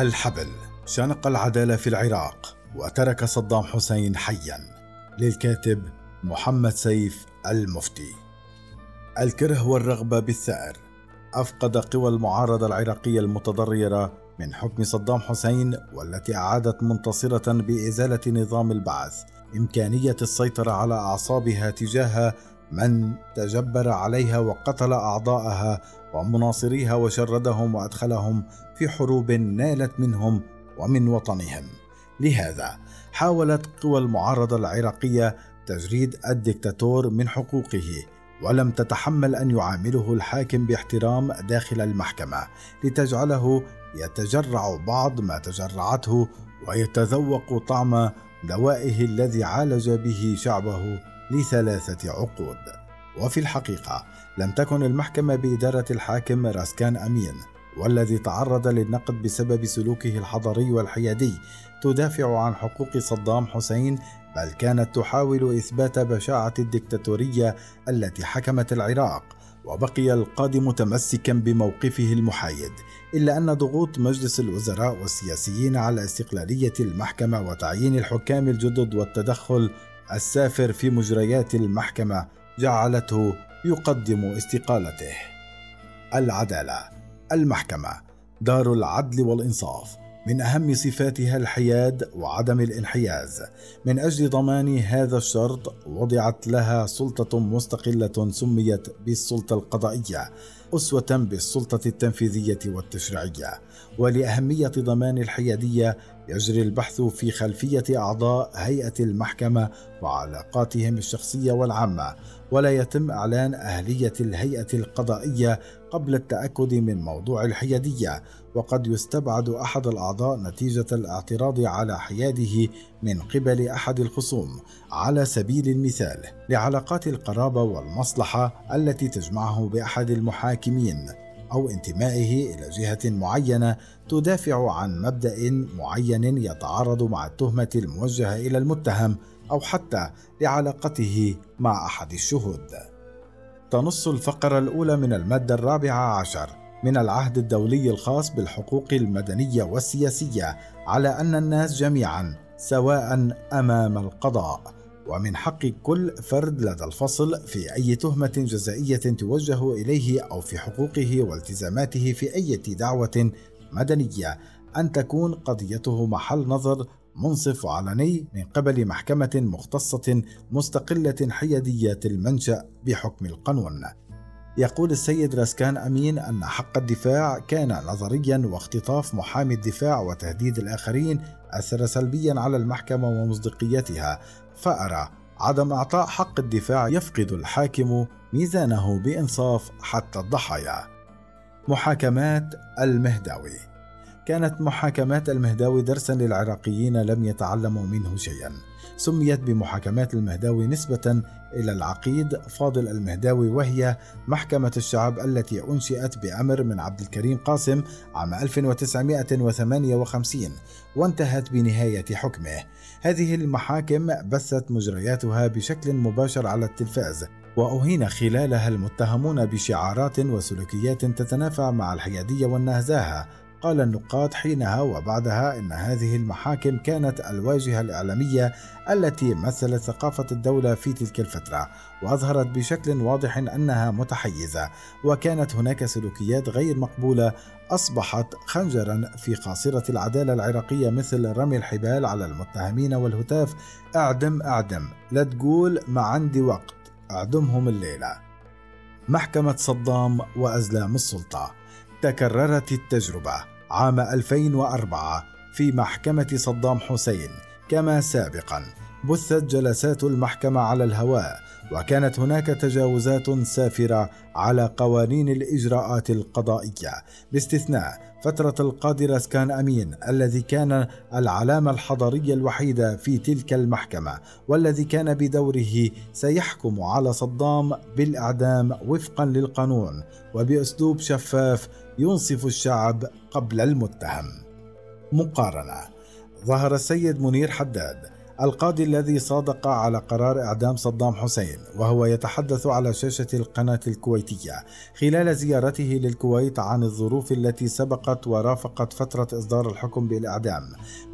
الحبل. شنق العدالة في العراق وترك صدام حسين حيا للكاتب محمد سيف المفتي. الكره والرغبة بالثأر أفقد قوى المعارضة العراقية المتضررة من حكم صدام حسين والتي أعادت منتصرة بإزالة نظام البعث إمكانية السيطرة على أعصابها تجاه من تجبر عليها وقتل أعضاءها ومناصريها وشردهم وأدخلهم في حروب نالت منهم ومن وطنهم. لهذا حاولت قوى المعارضة العراقية تجريد الدكتاتور من حقوقه ولم تتحمل أن يعامله الحاكم باحترام داخل المحكمة لتجعله يتجرع بعض ما تجرعته ويتذوق طعم دوائه الذي عالج به شعبه لثلاثة عقود. وفي الحقيقة لم تكن المحكمه بإدارة الحاكم راسكان أمين والذي تعرض للنقد بسبب سلوكه الحضري والحيادي تدافع عن حقوق صدام حسين بل كانت تحاول إثبات بشاعة الدكتاتورية التي حكمت العراق وبقي القاضي متمسكا بموقفه المحايد إلا أن ضغوط مجلس الوزراء والسياسيين على استقلالية المحكمة وتعيين الحكام الجدد والتدخل السافر في مجريات المحكمة جعلته يقدم استقالته. العدالة المحكمة دار العدل والإنصاف من أهم صفاتها الحياد وعدم الانحياز. من أجل ضمان هذا الشرط وضعت لها سلطة مستقلة سميت بالسلطة القضائية أسوة بالسلطة التنفيذية والتشريعية. ولأهمية ضمان الحيادية يجري البحث في خلفية أعضاء هيئة المحكمة وعلاقاتهم الشخصية والعامة ولا يتم إعلان أهلية الهيئة القضائية قبل التأكد من موضوع الحيادية وقد يستبعد أحد الأعضاء نتيجة الاعتراض على حياده من قبل أحد الخصوم. على سبيل المثال لعلاقات القرابة والمصلحة التي تجمعه بأحد المحاكمين. أو انتمائه إلى جهة معينة تدافع عن مبدأ معين يتعارض مع التهمة الموجهة إلى المتهم أو حتى لعلاقته مع أحد الشهود. تنص الفقرة الأولى من المادة الرابعة عشر من العهد الدولي الخاص بالحقوق المدنية والسياسية على أن الناس جميعا سواء أمام القضاء. ومن حق كل فرد لدى الفصل في أي تهمة جزائية توجه إليه أو في حقوقه والتزاماته في أي دعوة مدنية. أن تكون قضيته محل نظر منصف وعلني من قبل محكمة مختصة مستقلة حيادية المنشأ بحكم القانون. يقول السيد راسكان أمين أن حق الدفاع كان نظريا واختطاف محامي الدفاع وتهديد الآخرين أثر سلبيا على المحكمة ومصداقيتها. فأرى عدم إعطاء حق الدفاع يفقد الحاكم ميزانه بإنصاف حتى الضحايا. محاكمات المهداوي. كانت محاكمات المهداوي درسا للعراقيين لم يتعلموا منه شيئا سميت بمحاكمات المهداوي نسبة إلى العقيد فاضل المهداوي وهي محكمة الشعب التي أنشئت بأمر من عبد الكريم قاسم عام 1958 وانتهت بنهاية حكمه. هذه المحاكم بثت مجرياتها بشكل مباشر على التلفاز وأهين خلالها المتهمون بشعارات وسلوكيات تتنافى مع الحيادية والنزاهة قال النقاد حينها وبعدها إن هذه المحاكم كانت الواجهة الإعلامية التي مثلت ثقافة الدولة في تلك الفترة وأظهرت بشكل واضح أنها متحيزة وكانت هناك سلوكيات غير مقبولة أصبحت خنجرا في قاصرة العدالة العراقية مثل رمي الحبال على المتهمين والهتاف أعدم أعدم لا تقول ما عندي وقت أعدمهم الليلة محكمة صدام وأزلام السلطة. تكررت التجربة عام 2004 في محكمة صدام حسين كما سابقا. بثت جلسات المحكمة على الهواء وكانت هناك تجاوزات سافرة على قوانين الإجراءات القضائية. باستثناء فترة القاضي راسكان أمين الذي كان العلامة الحضارية الوحيدة في تلك المحكمة والذي كان بدوره سيحكم على صدام بالإعدام وفقا للقانون وبأسلوب شفاف ينصف الشعب قبل المتهم. مقارنة ظهر السيد منير حداد القاضي الذي صادق على قرار إعدام صدام حسين وهو يتحدث على شاشة القناة الكويتية خلال زيارته للكويت عن الظروف التي سبقت ورافقت فترة إصدار الحكم بالإعدام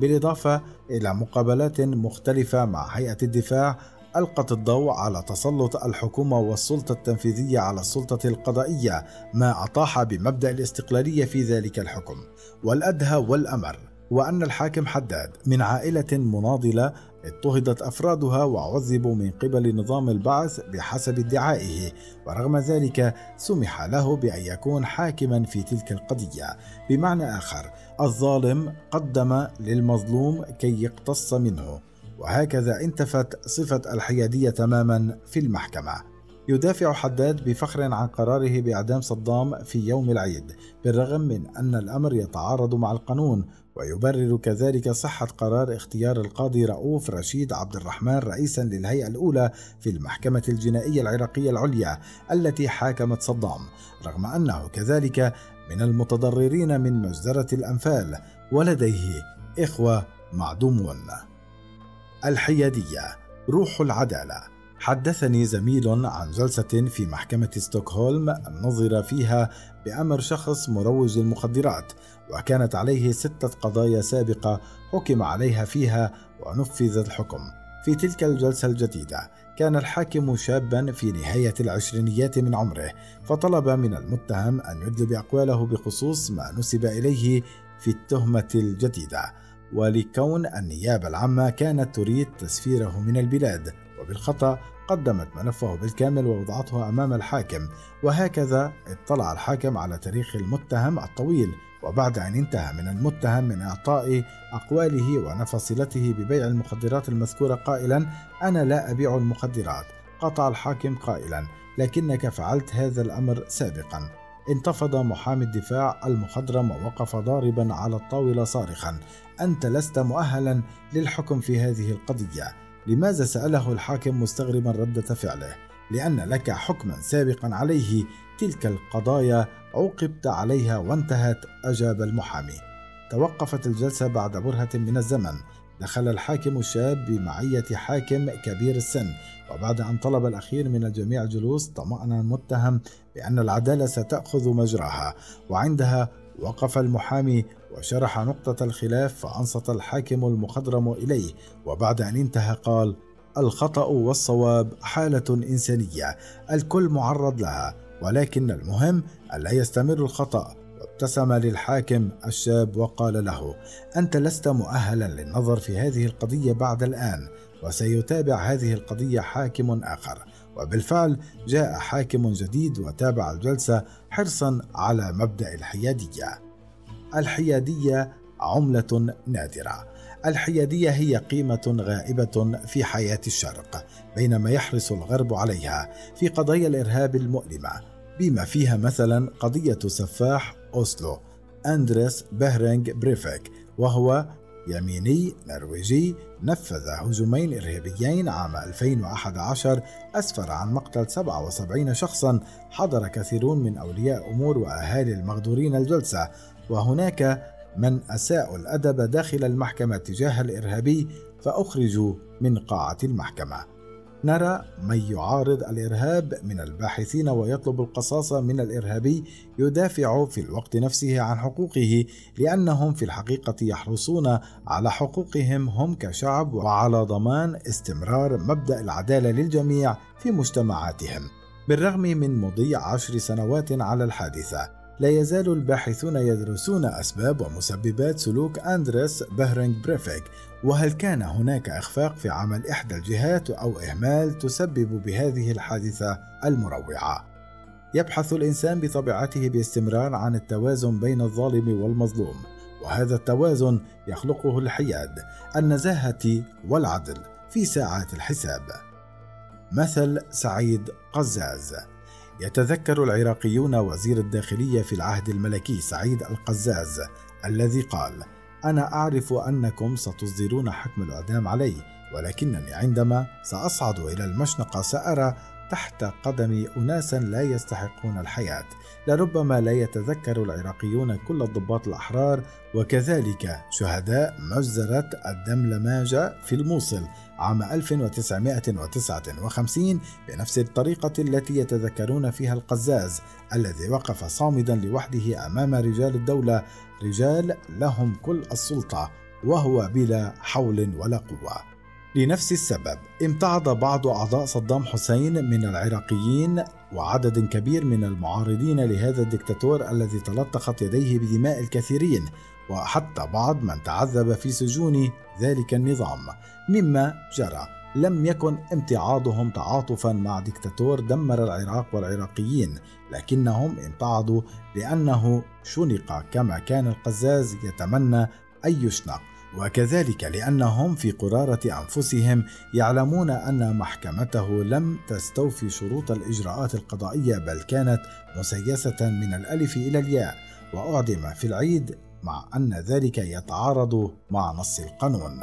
بالإضافة إلى مقابلات مختلفة مع هيئة الدفاع ألقت الضوء على تسلط الحكومة والسلطة التنفيذية على السلطة القضائية ما أطاح بمبدأ الاستقلالية في ذلك الحكم والأدهى والأمر. وأن الحاكم حداد من عائلة مناضلة اضطهدت أفرادها وعذبوا من قبل نظام البعث بحسب ادعائه ورغم ذلك سمح له بأن يكون حاكما في تلك القضية. بمعنى آخر الظالم قدم للمظلوم كي يقتص منه وهكذا انتفت صفة الحيادية تماما في المحكمة. يدافع حداد بفخر عن قراره بإعدام صدام في يوم العيد بالرغم من أن الأمر يتعارض مع القانون ويبرر كذلك صحة قرار اختيار القاضي رؤوف رشيد عبد الرحمن رئيسا للهيئة الأولى في المحكمة الجنائية العراقية العليا التي حاكمت صدام رغم أنه كذلك من المتضررين من مجزرة الأنفال ولديه إخوة معدومون. الحيادية روح العدالة. حدثني زميل عن جلسة في محكمة ستوكهولم نظر فيها بأمر شخص مروج للمخدرات وكانت عليه ستة قضايا سابقة حكم عليها فيها ونفذ الحكم. في تلك الجلسة الجديدة كان الحاكم شابا في نهاية العشرينيات من عمره فطلب من المتهم أن يدلي بأقواله بخصوص ما نسب إليه في التهمة الجديدة ولكون النيابة العامة كانت تريد تسفيره من البلاد. وبالخطأ قدمت ملفه بالكامل ووضعته أمام الحاكم وهكذا اطلع الحاكم على تاريخ المتهم الطويل وبعد أن انتهى من المتهم من إعطاء أقواله ونفى صلته ببيع المخدرات المذكورة قائلا أنا لا أبيع المخدرات قطع الحاكم قائلا لكنك فعلت هذا الأمر سابقا انتفض محامي الدفاع المخضرم ووقف ضاربا على الطاولة صارخا أنت لست مؤهلا للحكم في هذه القضية لماذا سأله الحاكم مستغربا ردة فعله؟ لأن لك حكما سابقا عليه تلك القضايا عوقبت عليها وانتهت أجاب المحامي. توقفت الجلسة بعد برهة من الزمن. دخل الحاكم الشاب بمعية حاكم كبير السن. وبعد أن طلب الأخير من الجميع الجلوس طمأن المتهم بأن العدالة ستأخذ مجراها. وعندها وقف المحامي وشرح نقطة الخلاف فأنصت الحاكم المخضرم إليه وبعد أن انتهى قال الخطأ والصواب حالة إنسانية الكل معرض لها ولكن المهم ألا يستمر الخطأ. وابتسم للحاكم الشاب وقال له أنت لست مؤهلا للنظر في هذه القضية بعد الآن وسيتابع هذه القضية حاكم آخر. وبالفعل جاء حاكم جديد وتابع الجلسة حرصا على مبدأ الحيادية. الحيادية عملة نادرة. الحيادية هي قيمة غائبة في حياة الشرق بينما يحرص الغرب عليها في قضايا الإرهاب المؤلمة بما فيها مثلا قضية سفاح أوسلو أندريس بهرينغ بريفيك وهو يميني نرويجي نفذ هجومين إرهابيين عام 2011 أسفر عن مقتل 77 شخصا حضر كثيرون من أولياء أمور وأهالي المغدورين الجلسة. وهناك من أساءوا الأدب داخل المحكمة تجاه الإرهابي فأخرجوا من قاعة المحكمة. نرى من يعارض الإرهاب من الباحثين ويطلب القصاص من الإرهابي يدافع في الوقت نفسه عن حقوقه لأنهم في الحقيقة يحرصون على حقوقهم هم كشعب وعلى ضمان استمرار مبدأ العدالة للجميع في مجتمعاتهم. بالرغم من مضي عشر سنوات على الحادثة لا يزال الباحثون يدرسون أسباب ومسببات سلوك أندريس بهرينغ بريفيك وهل كان هناك إخفاق في عمل إحدى الجهات أو إهمال تسبب بهذه الحادثة المروعة؟ يبحث الإنسان بطبيعته باستمرار عن التوازن بين الظالم والمظلوم وهذا التوازن يخلقه الحياد النزاهة والعدل في ساعات الحساب. مثل سعيد قزاز. يتذكر العراقيون وزير الداخلية في العهد الملكي سعيد القزاز الذي قال: أنا أعرف أنكم ستصدرون حكم الإعدام علي، ولكنني عندما سأصعد إلى المشنقة سأرى تحت قدم أناس لا يستحقون الحياة لربما لا يتذكر العراقيون كل الضباط الأحرار وكذلك شهداء مجزرة الدملماجة في الموصل عام 1959 بنفس الطريقة التي يتذكرون فيها القزاز الذي وقف صامدا لوحده أمام رجال الدولة. رجال لهم كل السلطة وهو بلا حول ولا قوة. لنفس السبب امتعض بعض أعضاء صدام حسين من العراقيين وعدد كبير من المعارضين لهذا الدكتاتور الذي تلطخت يديه بدماء الكثيرين وحتى بعض من تعذب في سجون ذلك النظام. مما جرى لم يكن امتعاضهم تعاطفا مع دكتاتور دمر العراق والعراقيين لكنهم امتعضوا لأنه شنق كما كان القزاز يتمنى أن يشنق. وكذلك لأنهم في قرارة أنفسهم يعلمون أن محكمته لم تستوفي شروط الإجراءات القضائية بل كانت مسيسة من الألف إلى الياء. واعدم في العيد مع أن ذلك يتعارض مع نص القانون.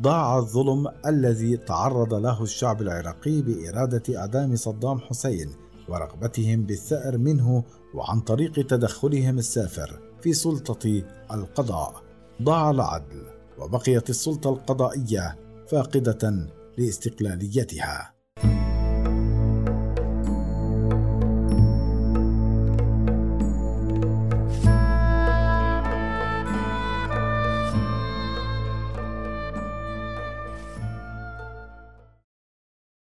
ضاع الظلم الذي تعرض له الشعب العراقي بإرادة اعدام صدام حسين ورغبتهم بالثأر منه وعن طريق تدخلهم السافر في سلطة القضاء. ضاع العدل وبقيت السلطة القضائية فاقدة لاستقلاليتها.